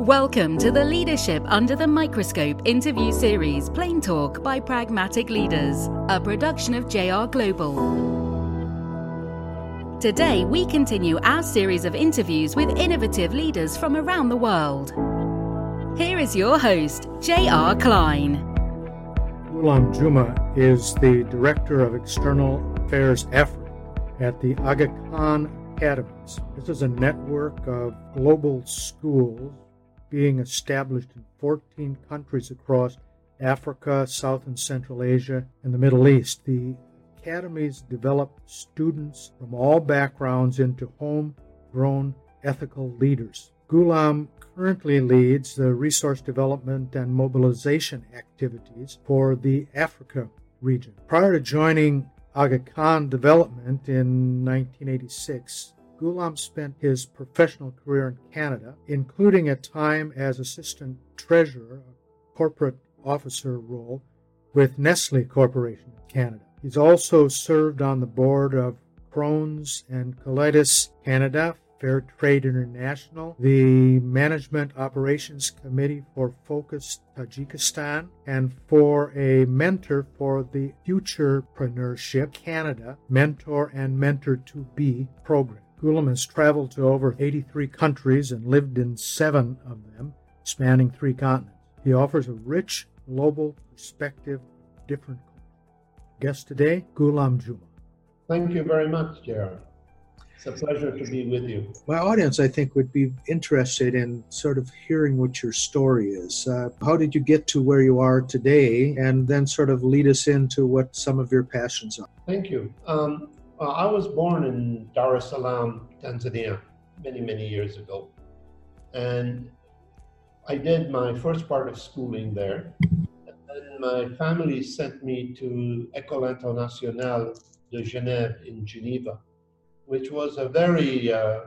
Welcome to the Leadership Under the Microscope interview series, Plain Talk by Pragmatic Leaders, a production of JR Global. Today, we continue our series of interviews with innovative leaders from around the world. Here is your host, J.R. Klein. Ghulam Juma is the Director of External Affairs Effort at the Aga Khan Academies. This is a network of global schools being established in 14 countries across Africa, South and Central Asia, and the Middle East. The academies develop students from all backgrounds into homegrown ethical leaders. Ghulam currently leads the resource development and mobilization activities for the Africa region. Prior to joining Aga Khan Development in 1986, Ghulam spent his professional career in Canada, including a time as assistant treasurer, a corporate officer role with Nestle Corporation of Canada. He's also served on the board of Crohn's and Colitis Canada, Fair Trade International, the Management Operations Committee for Focus Tajikistan, and for a mentor for the Futurepreneurship Canada Mentor and Mentor to Be program. Ghulam has traveled to over 83 countries and lived in seven of them, spanning three continents. He offers a rich global perspective of different cultures. Guest today, Ghulam Juma. Thank you very much, JR. It's a pleasure to be with you. My audience, I think, would be interested in sort of hearing what your story is. Uh, how did you get to where you are today? And then sort of lead us into what some of your passions are. Thank you. Um, uh, I was born in Dar es Salaam, Tanzania, many, many years ago. And I did my first part of schooling there. And then my family sent me to École Internationale de Genève in Geneva, which was a very uh,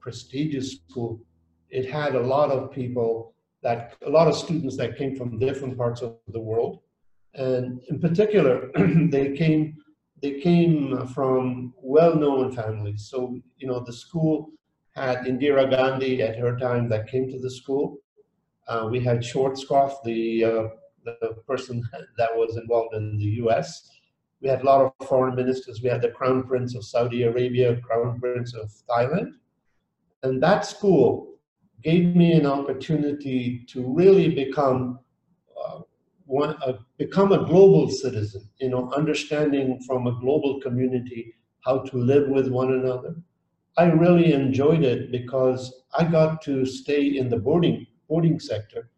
prestigious school. It had a lot of people that, a lot of students that came from different parts of the world. And in particular, they came they came from well-known families. So, you know, the school had Indira Gandhi at her time that came to the school. Uh, we had Schwarzkopf, the, uh, the person that was involved in the U.S. We had a lot of foreign ministers. We had the Crown Prince of Saudi Arabia, Crown Prince of Thailand. And that school gave me an opportunity to really become one, uh, become a global citizen, you know, understanding from a global community how to live with one another. I really enjoyed it because I got to stay in the boarding boarding sector.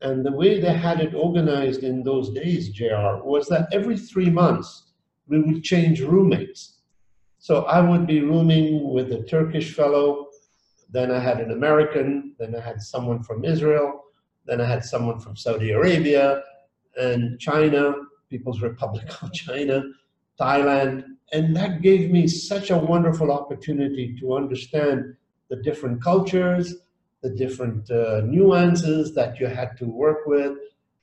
And the way they had it organized in those days, JR, was that every three months we would change roommates. So I would be rooming with a Turkish fellow, then I had an American, then I had someone from Israel, then I had someone from Saudi Arabia, and China, People's Republic of China, Thailand, and that gave me such a wonderful opportunity to understand the different cultures, the different uh, nuances that you had to work with.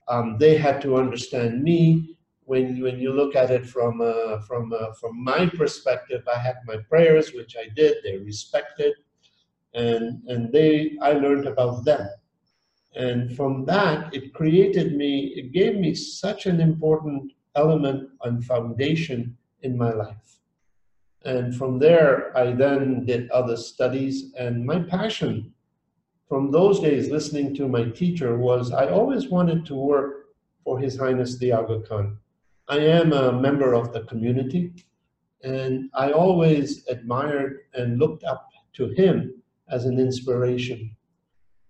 Um, they had to understand me. When, when you look at it from, uh, from, uh, from my perspective, I had my prayers, which I did, they respected, and, and they, I learned about them. And from that, it created me, it gave me such an important element and foundation in my life. And from there, I then did other studies. And my passion from those days, listening to my teacher, was I always wanted to work for His Highness the Aga Khan. I am a member of the community, and I always admired and looked up to him as an inspiration.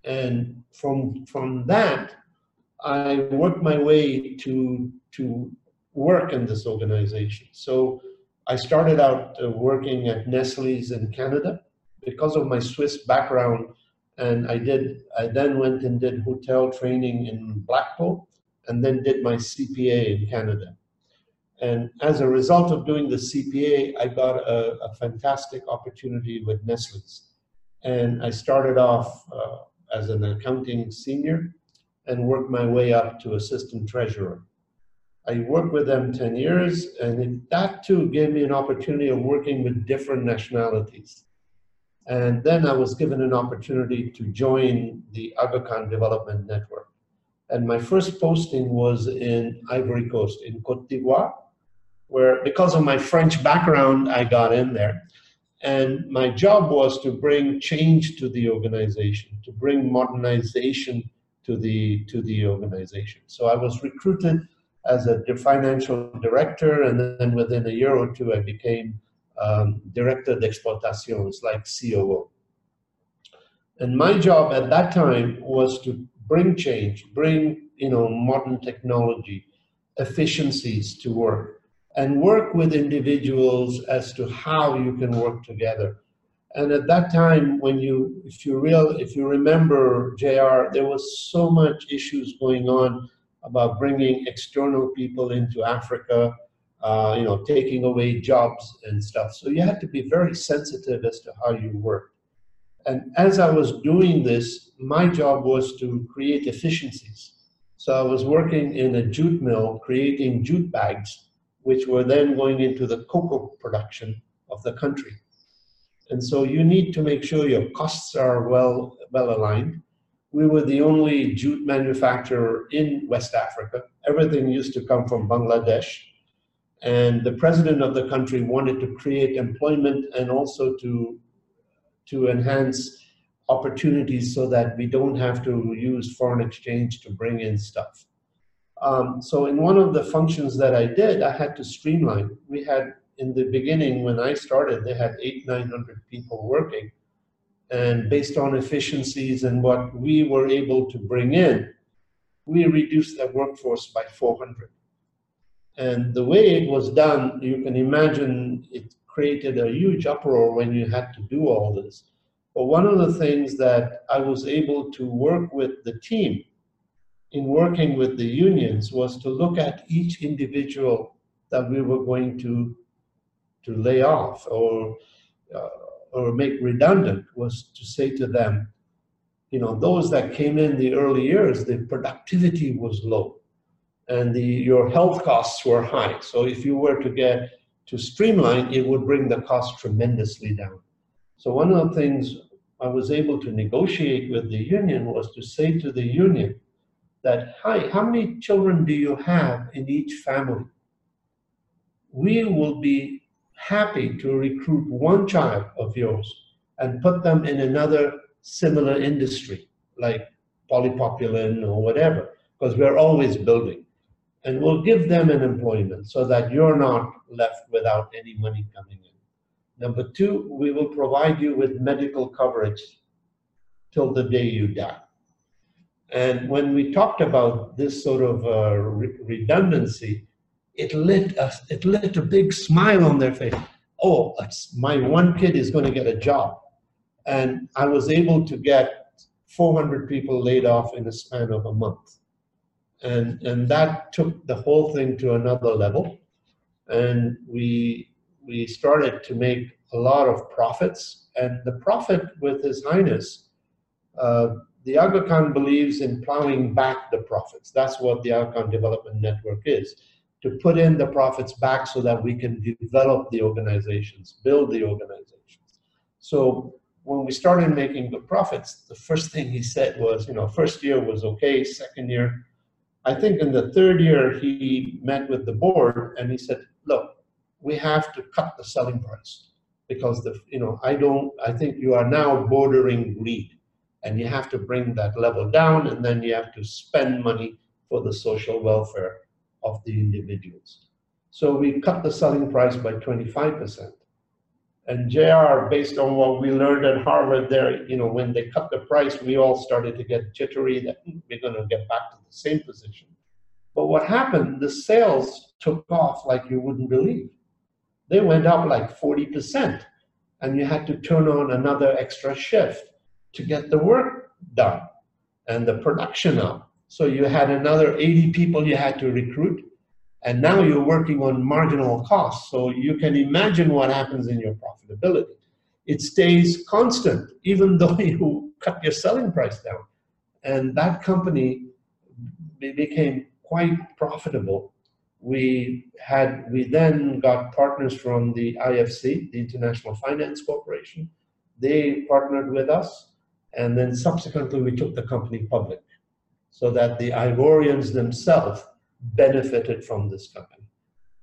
And from, from that, I worked my way to, to work in this organization. So I started out uh, working at Nestle's in Canada because of my Swiss background. And I did, I then went and did hotel training in Blackpool and then did my CPA in Canada. And as a result of doing the CPA, I got a, a fantastic opportunity with Nestle's. And I started off uh, as an accounting senior and worked my way up to assistant treasurer. I worked with them 10 years, and it, that too gave me an opportunity of working with different nationalities. And then I was given an opportunity to join the Aga Khan Development Network. And my first posting was in Ivory Coast, in Cote d'Ivoire, where because of my French background, I got in there. And my job was to bring change to the organization, to bring modernization to the, to the organization. So I was recruited as a financial director, and then within a year or two, I became um, director d'exploitation, like COO. And my job at that time was to bring change, bring you know modern technology, efficiencies to work, and work with individuals as to how you can work together. And at that time, when you, if you real, if you remember, JR, there was so much issues going on about bringing external people into Africa, uh, you know, taking away jobs and stuff. So you had to be very sensitive as to how you work. And as I was doing this, my job was to create efficiencies. So I was working in a jute mill, creating jute bags, which were then going into the cocoa production of the country. And so you need to make sure your costs are well, well aligned. We were the only jute manufacturer in West Africa. Everything used to come from Bangladesh. And the president of the country wanted to create employment and also to, to enhance opportunities so that we don't have to use foreign exchange to bring in stuff. Um, so in one of the functions that I did, I had to streamline. We had in the beginning when I started, they had eight, 900 people working. And based on efficiencies and what we were able to bring in, we reduced the workforce by 400. And the way it was done, you can imagine it created a huge uproar when you had to do all this. But one of the things that I was able to work with the team in working with the unions was to look at each individual that we were going to to lay off or uh, or make redundant was to say to them, you know, those that came in the early years, the productivity was low and the, your health costs were high. So if you were to get to streamline, it would bring the cost tremendously down. So one of the things I was able to negotiate with the union was to say to the union that, hi, how many children do you have in each family? We will be happy to recruit one child of yours and put them in another similar industry, like polypropylene or whatever, because we're always building. And we'll give them an employment so that you're not left without any money coming in. Number two, we will provide you with medical coverage till the day you die. And when we talked about this sort of uh, re redundancy, it lit us, it lit a big smile on their face. Oh, my one kid is going to get a job. And I was able to get 400 people laid off in a span of a month. And, and that took the whole thing to another level. And we, we started to make a lot of profits. And the profit with His Highness, uh, the Aga Khan believes in plowing back the profits. That's what the Aga Khan Development Network is to put in the profits back so that we can develop the organizations, build the organizations. So when we started making the profits, the first thing he said was, you know, first year was okay, second year. I think in the third year, he met with the board and he said, look, we have to cut the selling price because the, you know, I don't, I think you are now bordering greed and you have to bring that level down and then you have to spend money for the social welfare of the individuals. So we cut the selling price by 25%. And JR, based on what we learned at Harvard there, you know, when they cut the price, we all started to get jittery that hmm, we're going to get back to the same position. But what happened, the sales took off like you wouldn't believe. They went up like 40%. And you had to turn on another extra shift to get the work done and the production up. So you had another 80 people you had to recruit, and now you're working on marginal costs. So you can imagine what happens in your profitability. It stays constant, even though you cut your selling price down. And that company became quite profitable. We had we then got partners from the IFC, the International Finance Corporation, they partnered with us, and then subsequently we took the company public so that the Ivorians themselves benefited from this company.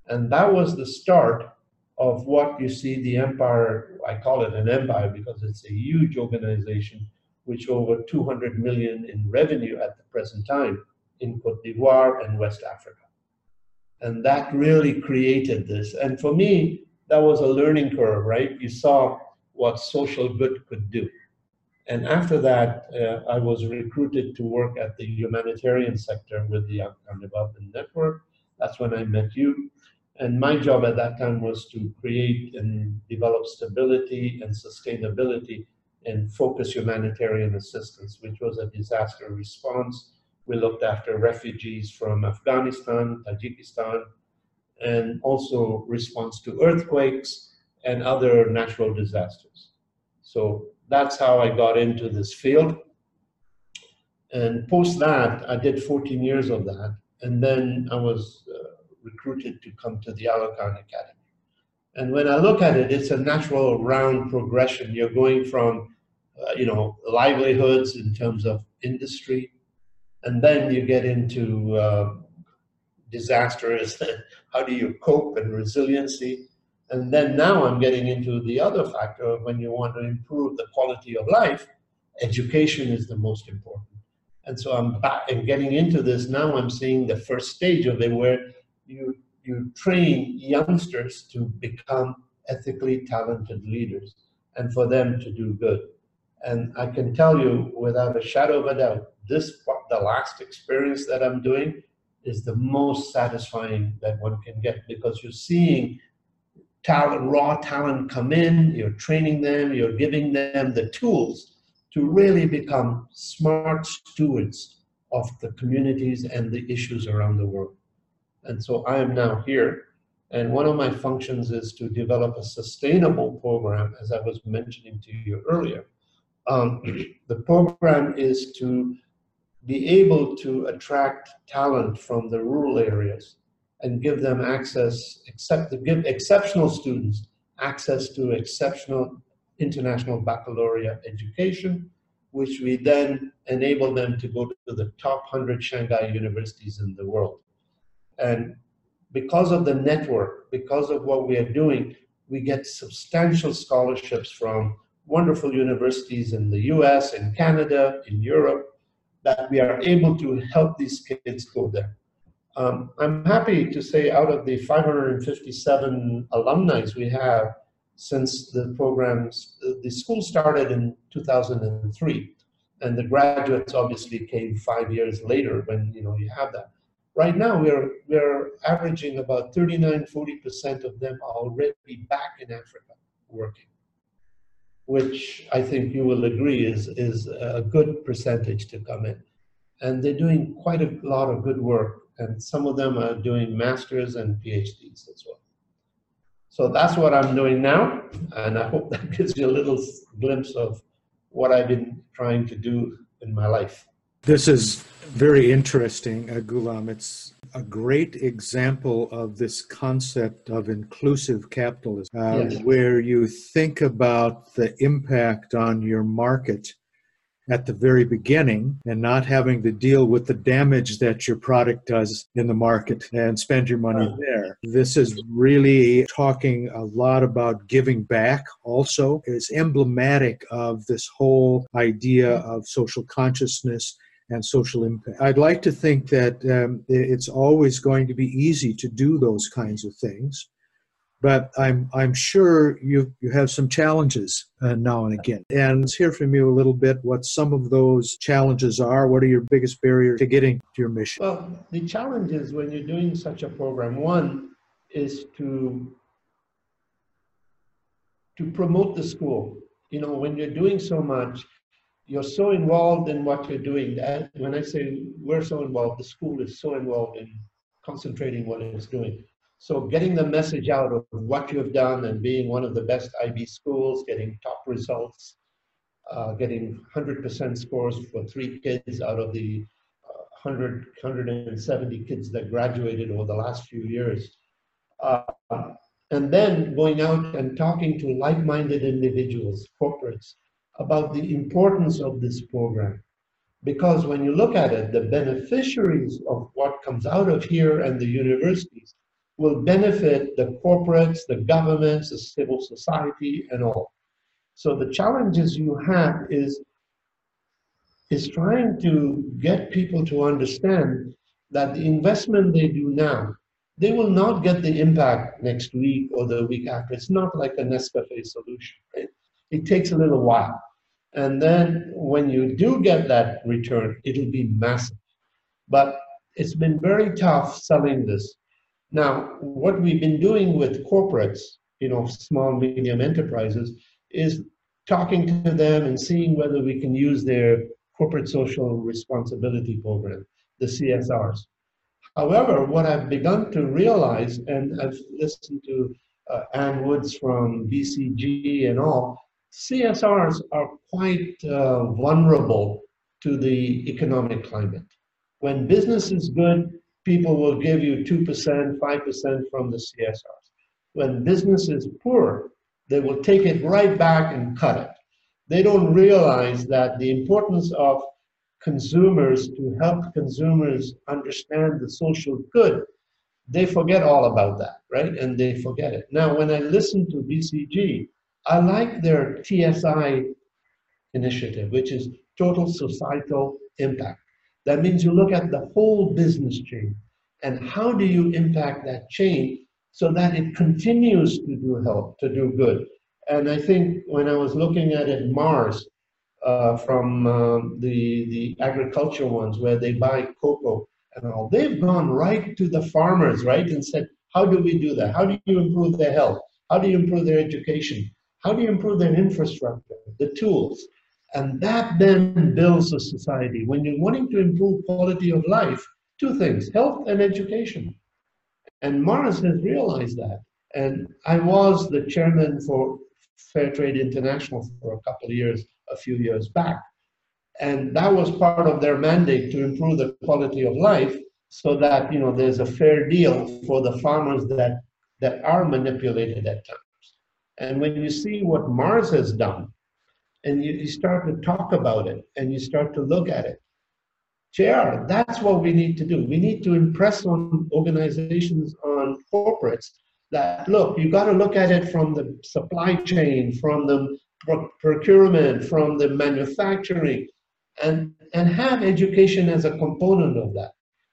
And that was the start of what you see the empire, I call it an empire because it's a huge organization, which over 200 million in revenue at the present time in Cote d'Ivoire and West Africa. And that really created this. And for me, that was a learning curve, right? You saw what social good could do. And after that, uh, I was recruited to work at the humanitarian sector with the Aga Khan Development Network. That's when I met you. And my job at that time was to create and develop stability and sustainability and focus humanitarian assistance, which was a disaster response. We looked after refugees from Afghanistan, Tajikistan, and also response to earthquakes and other natural disasters. So that's how I got into this field. And post that, I did 14 years of that. And then I was uh, recruited to come to the Khan Academy. And when I look at it, it's a natural round progression. You're going from, uh, you know, livelihoods in terms of industry, and then you get into uh, disasters. How do you cope and resiliency? And then now I'm getting into the other factor of when you want to improve the quality of life, education is the most important. And so I'm back and getting into this now. I'm seeing the first stage of it where you you train youngsters to become ethically talented leaders and for them to do good. And I can tell you without a shadow of a doubt, this the last experience that I'm doing is the most satisfying that one can get because you're seeing talent, raw talent come in, you're training them, you're giving them the tools to really become smart stewards of the communities and the issues around the world. And so I am now here. And one of my functions is to develop a sustainable program, as I was mentioning to you earlier. Um, the program is to be able to attract talent from the rural areas and give them access, except to give exceptional students access to exceptional international baccalaureate education, which we then enable them to go to the top 100 Shanghai universities in the world. And because of the network, because of what we are doing, we get substantial scholarships from wonderful universities in the US, in Canada, in Europe, that we are able to help these kids go there. Um, I'm happy to say out of the 557 alumni we have since the programs, the school started in 2003, and the graduates obviously came five years later when you know you have that. Right now, we're we're averaging about 39, 40 percent of them are already back in Africa working, which I think you will agree is is a good percentage to come in, and they're doing quite a lot of good work and some of them are doing masters and PhDs as well. So that's what I'm doing now, and I hope that gives you a little glimpse of what I've been trying to do in my life. This is very interesting, uh, Ghulam. It's a great example of this concept of inclusive capitalism, uh, yes. where you think about the impact on your market at the very beginning and not having to deal with the damage that your product does in the market and spend your money there. This is really talking a lot about giving back also. It's emblematic of this whole idea of social consciousness and social impact. I'd like to think that um, it's always going to be easy to do those kinds of things but I'm I'm sure you you have some challenges uh, now and again. And let's hear from you a little bit what some of those challenges are. What are your biggest barriers to getting to your mission? Well, the challenge is when you're doing such a program, one is to to promote the school. You know, when you're doing so much, you're so involved in what you're doing. That when I say we're so involved, the school is so involved in concentrating what it's doing so getting the message out of what you have done and being one of the best IB schools, getting top results, uh, getting 100% scores for three kids out of the uh, 100, 170 kids that graduated over the last few years. Uh, and then going out and talking to like-minded individuals, corporates, about the importance of this program. Because when you look at it, the beneficiaries of what comes out of here and the universities will benefit the corporates, the governments, the civil society, and all. So the challenges you have is, is trying to get people to understand that the investment they do now, they will not get the impact next week or the week after. It's not like a Nescafe solution, right? It takes a little while. And then when you do get that return, it'll be massive. But it's been very tough selling this. Now, what we've been doing with corporates, you know, small, and medium enterprises, is talking to them and seeing whether we can use their corporate social responsibility program, the CSRs. However, what I've begun to realize, and I've listened to uh, Ann Woods from BCG and all, CSRs are quite uh, vulnerable to the economic climate. When business is good, people will give you 2%, 5% from the CSRs. When business is poor, they will take it right back and cut it. They don't realize that the importance of consumers to help consumers understand the social good, they forget all about that, right? And they forget it. Now, when I listen to BCG, I like their TSI initiative, which is total societal impact. That means you look at the whole business chain and how do you impact that chain so that it continues to do help, to do good. And I think when I was looking at it, Mars, uh, from um, the, the agriculture ones where they buy cocoa and all, they've gone right to the farmers, right, and said, how do we do that? How do you improve their health? How do you improve their education? How do you improve their infrastructure, the tools? And that then builds a society. When you're wanting to improve quality of life, two things, health and education. And Mars has realized that. And I was the chairman for Fair Trade International for a couple of years, a few years back. And that was part of their mandate to improve the quality of life so that you know there's a fair deal for the farmers that that are manipulated at times. And when you see what Mars has done, and you, you start to talk about it and you start to look at it, JR, that's what we need to do. We need to impress on organizations, on corporates, that look, you got to look at it from the supply chain, from the procurement, from the manufacturing, and, and have education as a component of that.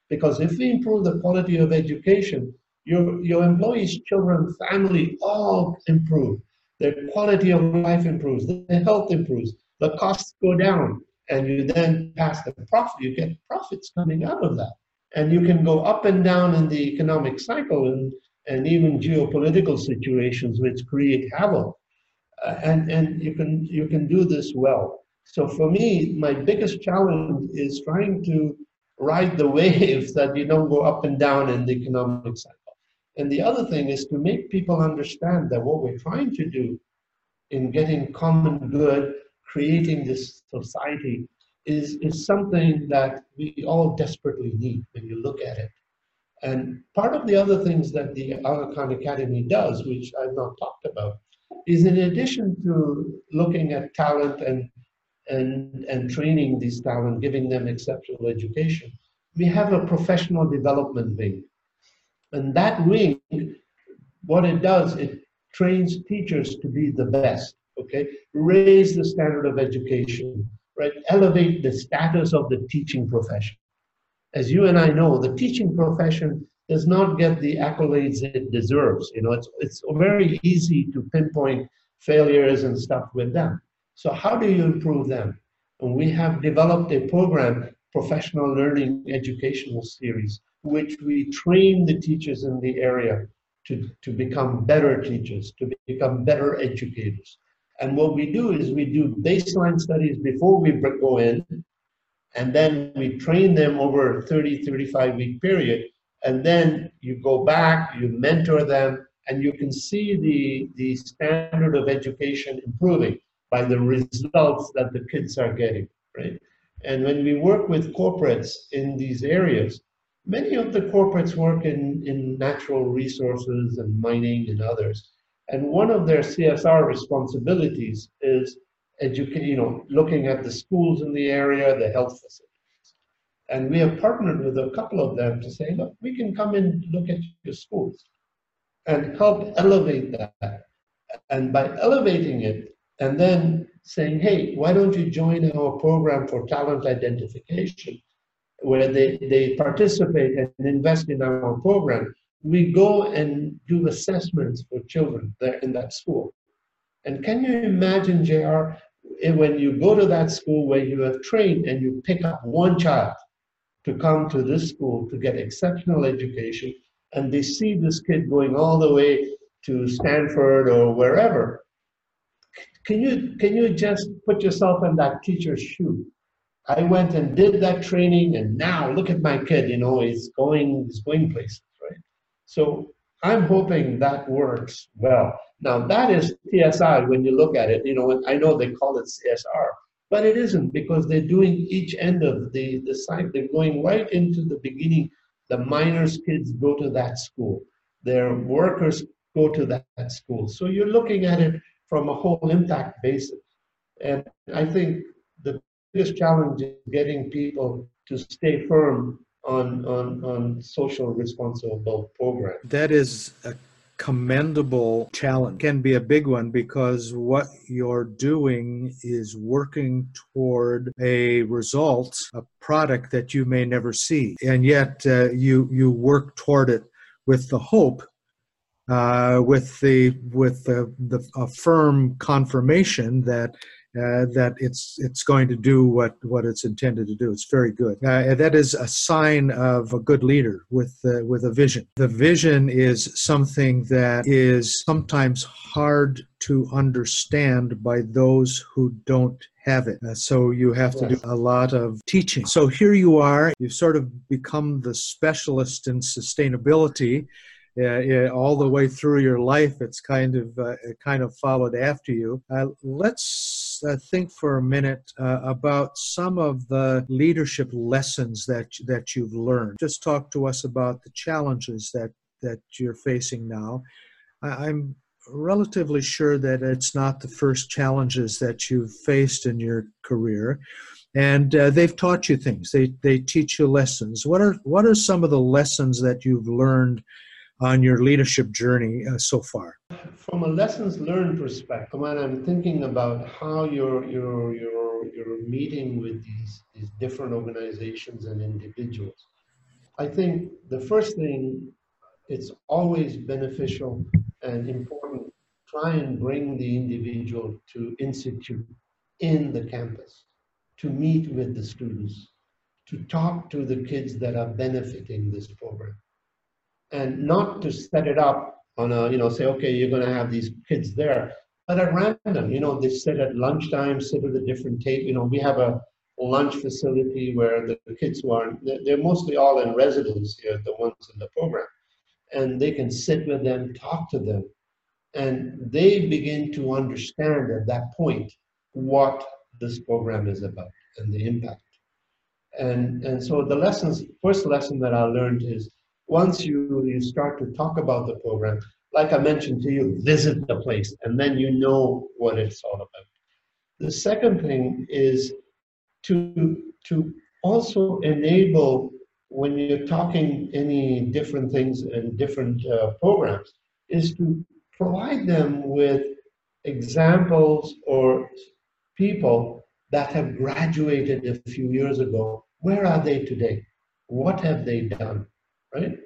Because if we improve the quality of education, your, your employees, children, family all improve. Their quality of life improves, their health improves, the costs go down, and you then pass the profit, you get profits coming out of that. And you can go up and down in the economic cycle and, and even geopolitical situations which create havoc. Uh, and and you, can, you can do this well. So for me, my biggest challenge is trying to ride the waves that you don't go up and down in the economic cycle. And the other thing is to make people understand that what we're trying to do in getting common good, creating this society, is, is something that we all desperately need when you look at it. And part of the other things that the Aga Khan Academy does, which I've not talked about, is in addition to looking at talent and, and, and training these talent, giving them exceptional education, we have a professional development wing and that wing, what it does, it trains teachers to be the best, okay? Raise the standard of education, right? Elevate the status of the teaching profession. As you and I know, the teaching profession does not get the accolades it deserves. You know, it's, it's very easy to pinpoint failures and stuff with them. So how do you improve them? And we have developed a program, professional learning educational series, which we train the teachers in the area to, to become better teachers, to become better educators. And what we do is we do baseline studies before we go in, and then we train them over a 30, 35 week period. And then you go back, you mentor them, and you can see the, the standard of education improving by the results that the kids are getting, right? And when we work with corporates in these areas, many of the corporates work in, in natural resources and mining and others. And one of their CSR responsibilities is educate, you know, looking at the schools in the area, the health facilities. And we have partnered with a couple of them to say, look, we can come and look at your schools and help elevate that. And by elevating it and then saying, hey, why don't you join our program for talent identification, where they, they participate and invest in our program, we go and do assessments for children there in that school. And can you imagine, JR, when you go to that school where you have trained and you pick up one child to come to this school to get exceptional education, and they see this kid going all the way to Stanford or wherever, can you, can you just put yourself in that teacher's shoe? I went and did that training, and now look at my kid, you know, he's going, he's going places, right? So I'm hoping that works well. Now that is TSI when you look at it, you know, I know they call it CSR, but it isn't because they're doing each end of the, the site. They're going right into the beginning. The miners' kids go to that school. Their workers go to that, that school. So you're looking at it from a whole impact basis. And I think the biggest challenge is getting people to stay firm on, on, on social responsible programs. That is a commendable challenge can be a big one because what you're doing is working toward a result a product that you may never see and yet uh, you you work toward it with the hope uh, with the with the, the a firm confirmation that uh, that it's it's going to do what what it's intended to do. It's very good. Uh, that is a sign of a good leader with uh, with a vision. The vision is something that is sometimes hard to understand by those who don't have it. Uh, so you have to do a lot of teaching. So here you are. You've sort of become the specialist in sustainability uh, all the way through your life, it's kind of uh, kind of followed after you. Uh, let's uh, think for a minute uh, about some of the leadership lessons that that you've learned. Just talk to us about the challenges that that you're facing now. I, I'm relatively sure that it's not the first challenges that you've faced in your career and uh, they've taught you things they they teach you lessons what are what are some of the lessons that you've learned on your leadership journey uh, so far? From a lessons learned perspective, when I'm thinking about how you're, you're, you're, you're meeting with these, these different organizations and individuals, I think the first thing, it's always beneficial and important try and bring the individual to institute in the campus to meet with the students to talk to the kids that are benefiting this program and not to set it up on a, you know, say, okay, you're going to have these kids there, but at random, you know, they sit at lunchtime, sit at a different table. You know, we have a lunch facility where the kids who are, they're mostly all in residence here, the ones in the program, and they can sit with them, talk to them, and they begin to understand at that point what this program is about and the impact. And, and so the lessons, first lesson that I learned is once you, you start to talk about the program, like I mentioned to you, visit the place and then you know what it's all about. The second thing is to, to also enable when you're talking any different things and different uh, programs is to provide them with examples or people that have graduated a few years ago. Where are they today? What have they done? Right?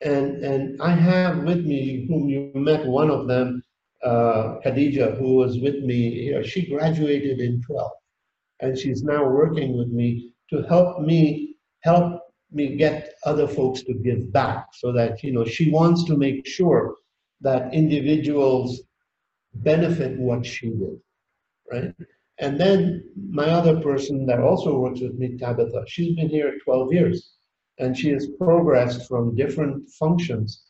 And, and I have with me, whom you met, one of them, uh, Khadija, who was with me here. She graduated in 12, and she's now working with me to help me help me get other folks to give back, so that you know she wants to make sure that individuals benefit what she did, right? And then my other person that also works with me, Tabitha, she's been here 12 years and she has progressed from different functions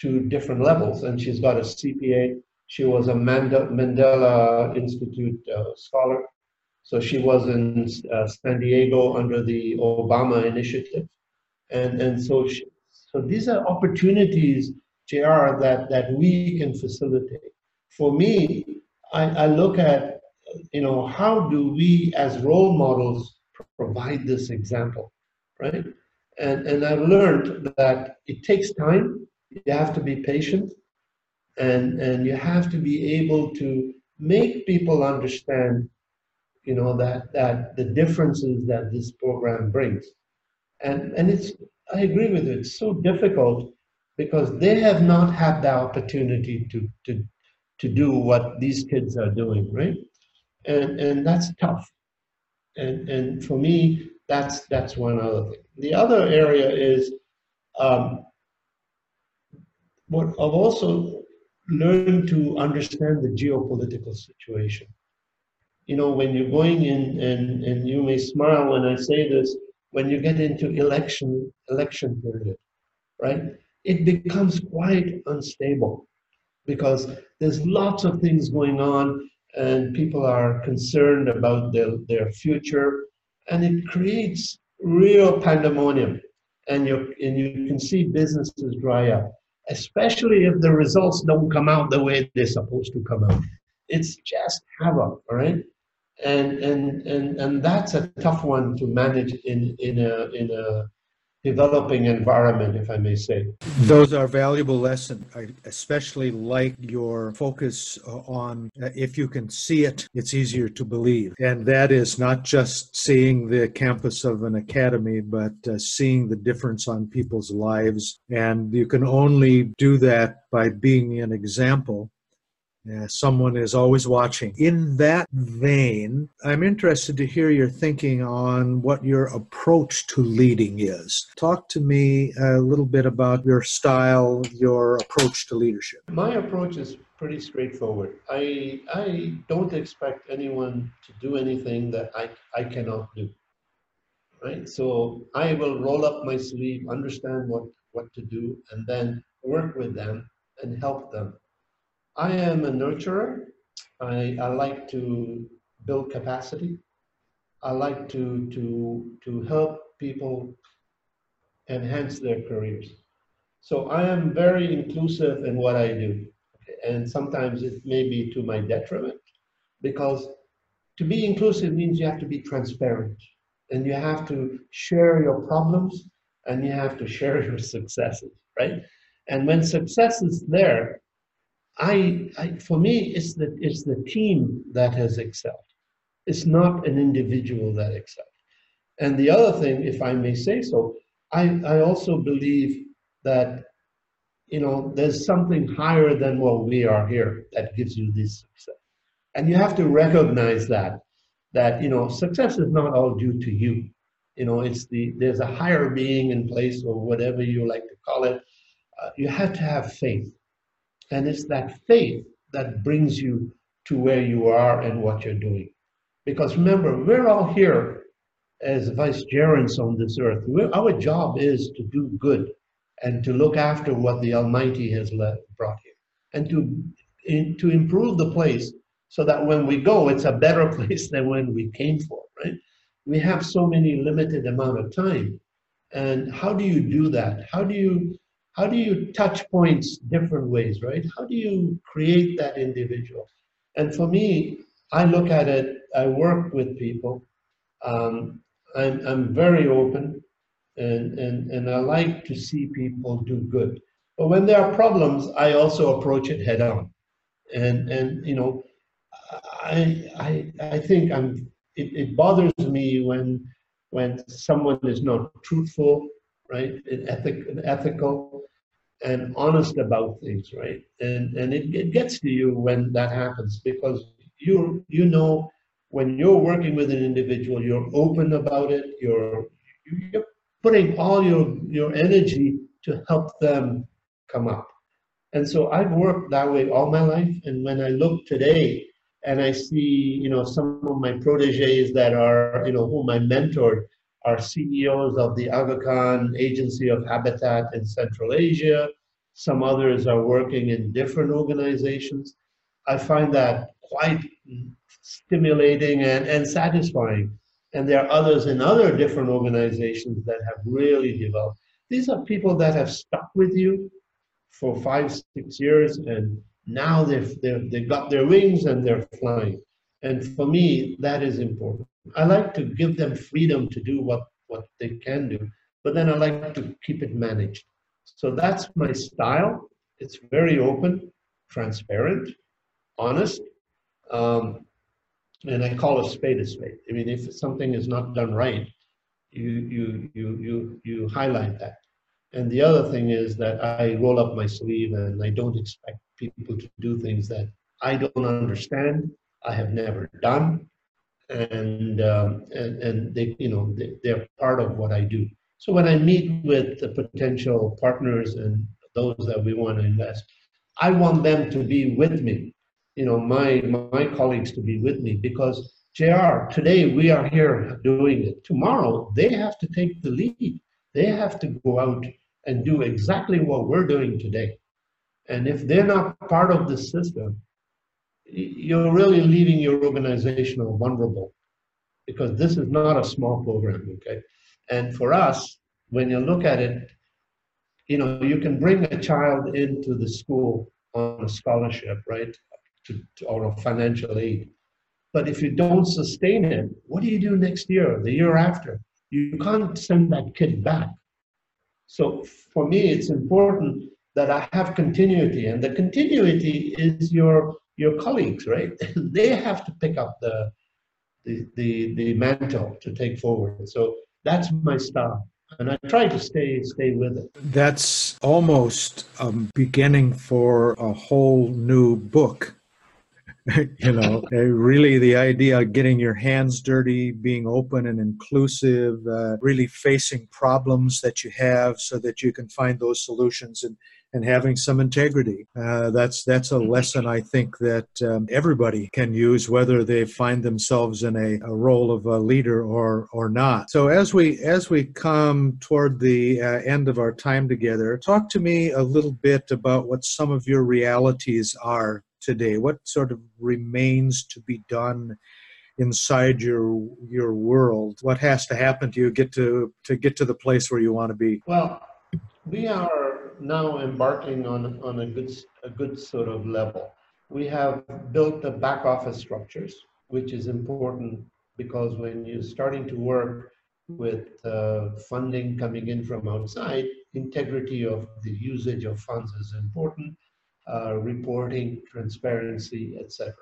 to different levels. And she's got a CPA. She was a Mandela Institute uh, scholar. So she was in uh, San Diego under the Obama initiative. And, and so, she, so these are opportunities, JR, that, that we can facilitate. For me, I, I look at, you know, how do we as role models provide this example, right? And, and I've learned that it takes time. You have to be patient and, and you have to be able to make people understand, you know, that, that the differences that this program brings. And, and it's, I agree with you, it's so difficult because they have not had the opportunity to, to, to do what these kids are doing, right? And, and that's tough. And, and for me, that's, that's one other thing. The other area is um, what I've also learned to understand the geopolitical situation. You know, when you're going in, and, and you may smile when I say this, when you get into election election period, right? It becomes quite unstable because there's lots of things going on and people are concerned about their, their future and it creates real pandemonium and you and you can see businesses dry up especially if the results don't come out the way they're supposed to come out. It's just havoc all right? And and and and that's a tough one to manage in in a in a developing environment, if I may say. Those are valuable lessons. I especially like your focus uh, on uh, if you can see it, it's easier to believe. And that is not just seeing the campus of an academy, but uh, seeing the difference on people's lives. And you can only do that by being an example yeah, someone is always watching. In that vein, I'm interested to hear your thinking on what your approach to leading is. Talk to me a little bit about your style, your approach to leadership. My approach is pretty straightforward. I I don't expect anyone to do anything that I, I cannot do. Right? So I will roll up my sleeve, understand what, what to do, and then work with them and help them I am a nurturer. I, I like to build capacity. I like to, to, to help people enhance their careers. So I am very inclusive in what I do. And sometimes it may be to my detriment because to be inclusive means you have to be transparent and you have to share your problems and you have to share your successes, right? And when success is there, I, I, for me, it's the, it's the team that has excelled. It's not an individual that excelled. And the other thing, if I may say so, I, I also believe that, you know, there's something higher than what we are here that gives you this success. And you have to recognize that, that, you know, success is not all due to you. You know, it's the, there's a higher being in place or whatever you like to call it. Uh, you have to have faith and it's that faith that brings you to where you are and what you're doing. Because remember, we're all here as vicegerents on this earth. We're, our job is to do good and to look after what the Almighty has brought here and to, in, to improve the place so that when we go, it's a better place than when we came for, right? We have so many limited amount of time. And how do you do that? How do you how do you touch points different ways, right? How do you create that individual? And for me, I look at it, I work with people. Um, I'm, I'm very open and, and, and I like to see people do good. But when there are problems, I also approach it head on. And, and you know, I, I, I think I'm, it, it bothers me when, when someone is not truthful right? Ethic, ethical and honest about things, right? And and it, it gets to you when that happens because you you know when you're working with an individual, you're open about it. You're you're putting all your your energy to help them come up. And so I've worked that way all my life. And when I look today and I see, you know, some of my proteges that are, you know, whom I mentored, are CEOs of the Aga Khan Agency of Habitat in Central Asia. Some others are working in different organizations. I find that quite stimulating and, and satisfying. And there are others in other different organizations that have really developed. These are people that have stuck with you for five, six years, and now they've, they've, they've got their wings and they're flying. And for me, that is important. I like to give them freedom to do what, what they can do, but then I like to keep it managed. So that's my style. It's very open, transparent, honest, um, and I call a spade a spade. I mean, if something is not done right, you you you you you highlight that. And the other thing is that I roll up my sleeve and I don't expect people to do things that I don't understand, I have never done, and um, and, and they you know they, they're part of what I do. So when I meet with the potential partners and those that we want to invest, I want them to be with me. You know, my my colleagues to be with me because JR, today we are here doing it. Tomorrow they have to take the lead. They have to go out and do exactly what we're doing today. And if they're not part of the system, you're really leaving your organization vulnerable because this is not a small program, okay? And for us, when you look at it, you know, you can bring a child into the school on a scholarship, right, to, to, or a financial aid. But if you don't sustain it, what do you do next year, the year after? You can't send that kid back. So for me, it's important that I have continuity, and the continuity is your your colleagues, right? they have to pick up the, the the the mantle to take forward. So that's my style and I try to stay stay with it. That's almost a beginning for a whole new book. you know, really the idea of getting your hands dirty, being open and inclusive, uh, really facing problems that you have so that you can find those solutions and and having some integrity. Uh, that's that's a lesson I think that um, everybody can use, whether they find themselves in a, a, role of a leader or or not. So as we as we come toward the uh, end of our time together, talk to me a little bit about what some of your realities are today. What sort of remains to be done? inside your your world what has to happen to you get to to get to the place where you want to be well we are now embarking on, on a, good, a good sort of level. We have built the back office structures, which is important because when you're starting to work with uh, funding coming in from outside, integrity of the usage of funds is important, uh, reporting, transparency, etc.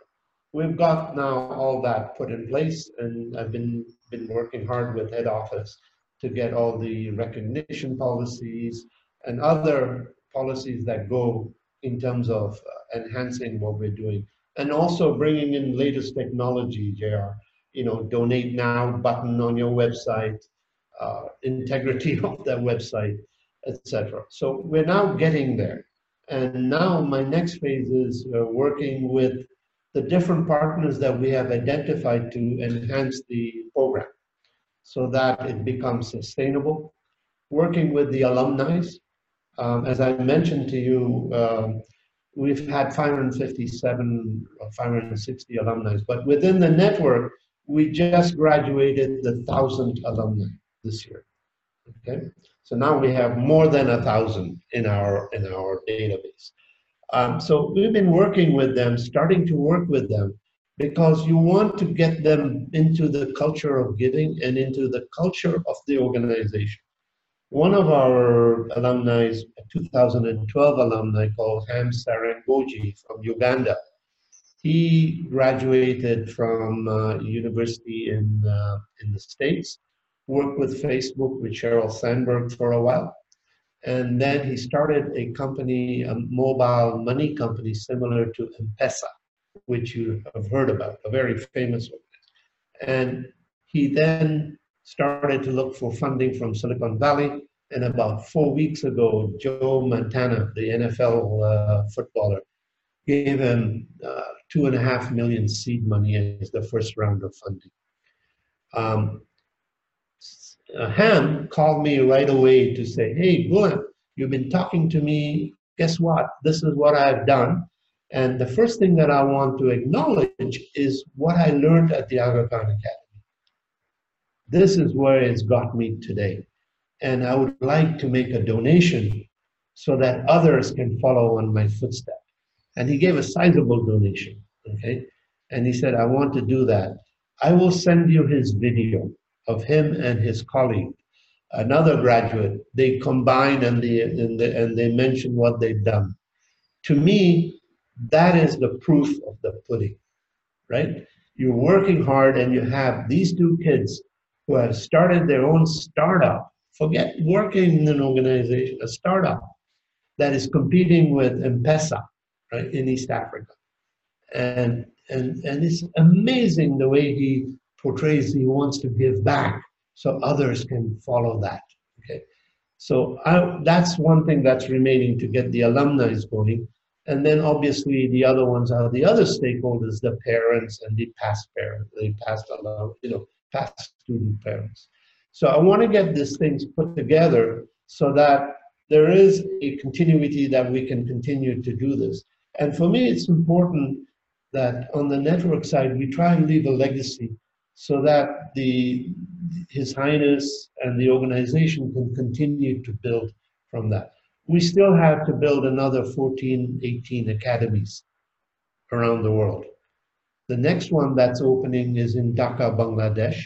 We've got now all that put in place, and I've been, been working hard with head office to get all the recognition policies, and other policies that go in terms of uh, enhancing what we're doing. And also bringing in latest technology jr you know donate now button on your website uh, integrity of that website etc so we're now getting there. And now my next phase is uh, working with the different partners that we have identified to enhance the program so that it becomes sustainable. Working with the alumni um, as I mentioned to you, um, we've had 557 or 560 alumni, but within the network, we just graduated the thousand alumni this year. Okay, so now we have more than a thousand in our in our database. Um, so we've been working with them, starting to work with them, because you want to get them into the culture of giving and into the culture of the organization. One of our alumni, a 2012 alumni called Ham Serunjogi from Uganda, he graduated from uh, university in, uh, in the States, worked with Facebook with Sheryl Sandberg for a while. And then he started a company, a mobile money company similar to M-Pesa, which you have heard about, a very famous one. And he then started to look for funding from Silicon Valley. And about four weeks ago, Joe Montana, the NFL uh, footballer, gave him uh, two and a half million seed money as the first round of funding. Um, uh, Ham called me right away to say, Hey, Ghulam, you've been talking to me. Guess what? This is what I've done. And the first thing that I want to acknowledge is what I learned at the Aga Khan Academy. This is where it's got me today. And I would like to make a donation so that others can follow on my footsteps. And he gave a sizable donation. Okay. And he said, I want to do that. I will send you his video of him and his colleague, another graduate. They combine and they, and they, and they mention what they've done. To me, that is the proof of the pudding, right? You're working hard and you have these two kids who have started their own startup. Forget working in an organization, a startup that is competing with M-Pesa, right, in East Africa. And, and, and it's amazing the way he portrays he wants to give back so others can follow that. Okay, so I, that's one thing that's remaining to get the alumni going. And then obviously the other ones are the other stakeholders, the parents and the past parents, the past alum, you know, past student parents. So I want to get these things put together so that there is a continuity that we can continue to do this. And for me, it's important that on the network side, we try and leave a legacy so that the His Highness and the organization can continue to build from that. We still have to build another 14, 18 academies around the world. The next one that's opening is in Dhaka, Bangladesh,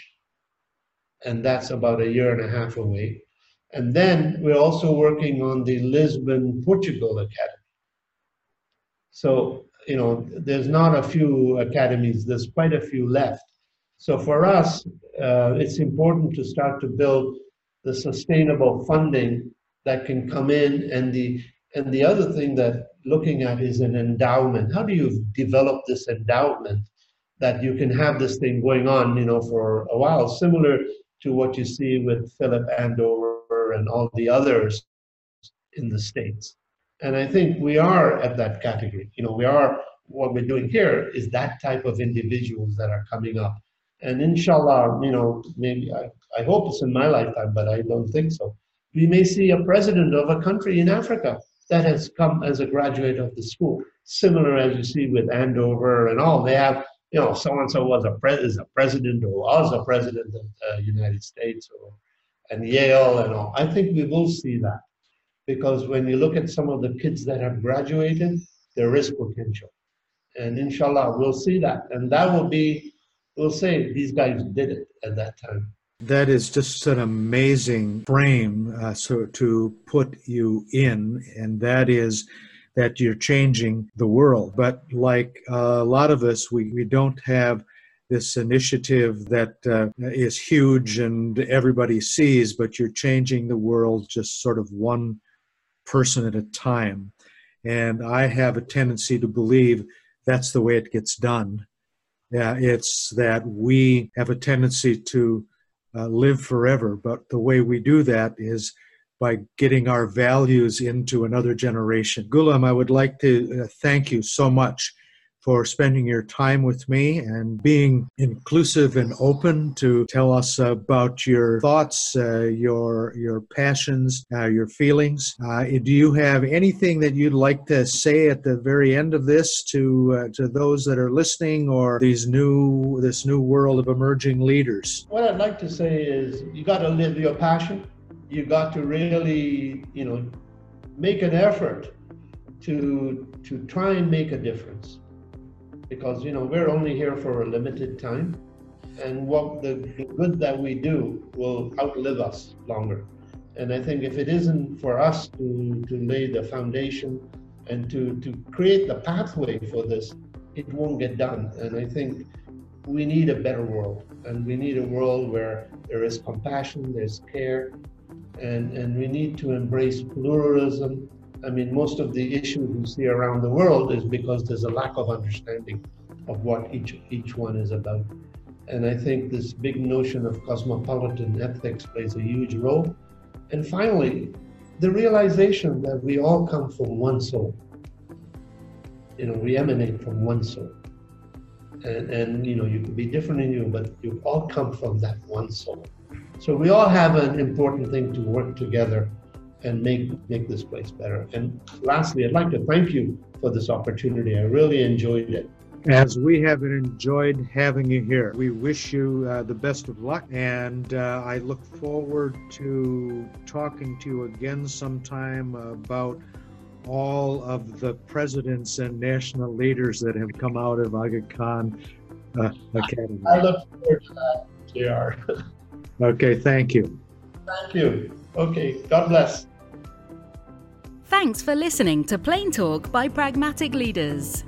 and that's about a year and a half away. And then we're also working on the Lisbon, Portugal Academy. So, you know, there's not a few academies, there's quite a few left. So for us, uh, it's important to start to build the sustainable funding that can come in and the and the other thing that looking at is an endowment. How do you develop this endowment that you can have this thing going on, you know, for a while, similar to what you see with Phillips Andover and all the others in the States. And I think we are at that category. You know, we are what we're doing here is that type of individuals that are coming up and inshallah, you know, maybe I, I hope it's in my lifetime, but I don't think so. We may see a president of a country in Africa that has come as a graduate of the school, similar as you see with Andover and all. They have, you know, so and so was a pres is a president or was a president of the United States or and Yale and all. I think we will see that because when you look at some of the kids that have graduated, there is potential, and inshallah we'll see that, and that will be we'll say these guys did it at that time. That is just an amazing frame uh, so to put you in, and that is that you're changing the world. But like uh, a lot of us, we, we don't have this initiative that uh, is huge and everybody sees, but you're changing the world just sort of one person at a time. And I have a tendency to believe that's the way it gets done. Yeah, it's that we have a tendency to uh, live forever, but the way we do that is by getting our values into another generation. Ghulam, I would like to uh, thank you so much for spending your time with me and being inclusive and open to tell us about your thoughts, uh, your your passions, uh, your feelings. Uh, do you have anything that you'd like to say at the very end of this to uh, to those that are listening, or these new this new world of emerging leaders? What I'd like to say is, you got to live your passion. You got to really, you know, make an effort to to try and make a difference. Because you know we're only here for a limited time and what the, good that we do will outlive us longer. And i think if it isn't for us to, to lay the foundation and to, to create the pathway for this it won't get done. And i think we need a better world. And we need a world where there is compassion there's care and, and we need to embrace pluralism I mean, most of the issues we see around the world is because there's a lack of understanding of what each each one is about. And I think this big notion of cosmopolitan ethics plays a huge role. And finally, the realization that we all come from one soul. You know, we emanate from one soul. And, and you know, you can be different in you, but you all come from that one soul. So we all have an important thing to work together and make make this place better. And lastly, I'd like to thank you for this opportunity. I really enjoyed it. as we have enjoyed having you here. We wish you uh, the best of luck, and uh, I look forward to talking to you again sometime about all of the presidents and national leaders that have come out of Aga Khan uh, Academy. I look forward to that, JR. okay, thank you. Thank you. Okay, God bless. Thanks for listening to Plain Talk by Pragmatic Leaders.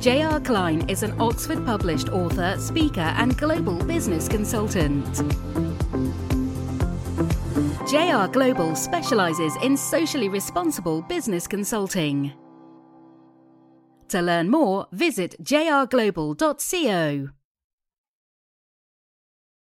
J.R. Klein is an Oxford published author, speaker, and global business consultant. JR Global specializes in socially responsible business consulting. To learn more, visit jrglobal.co.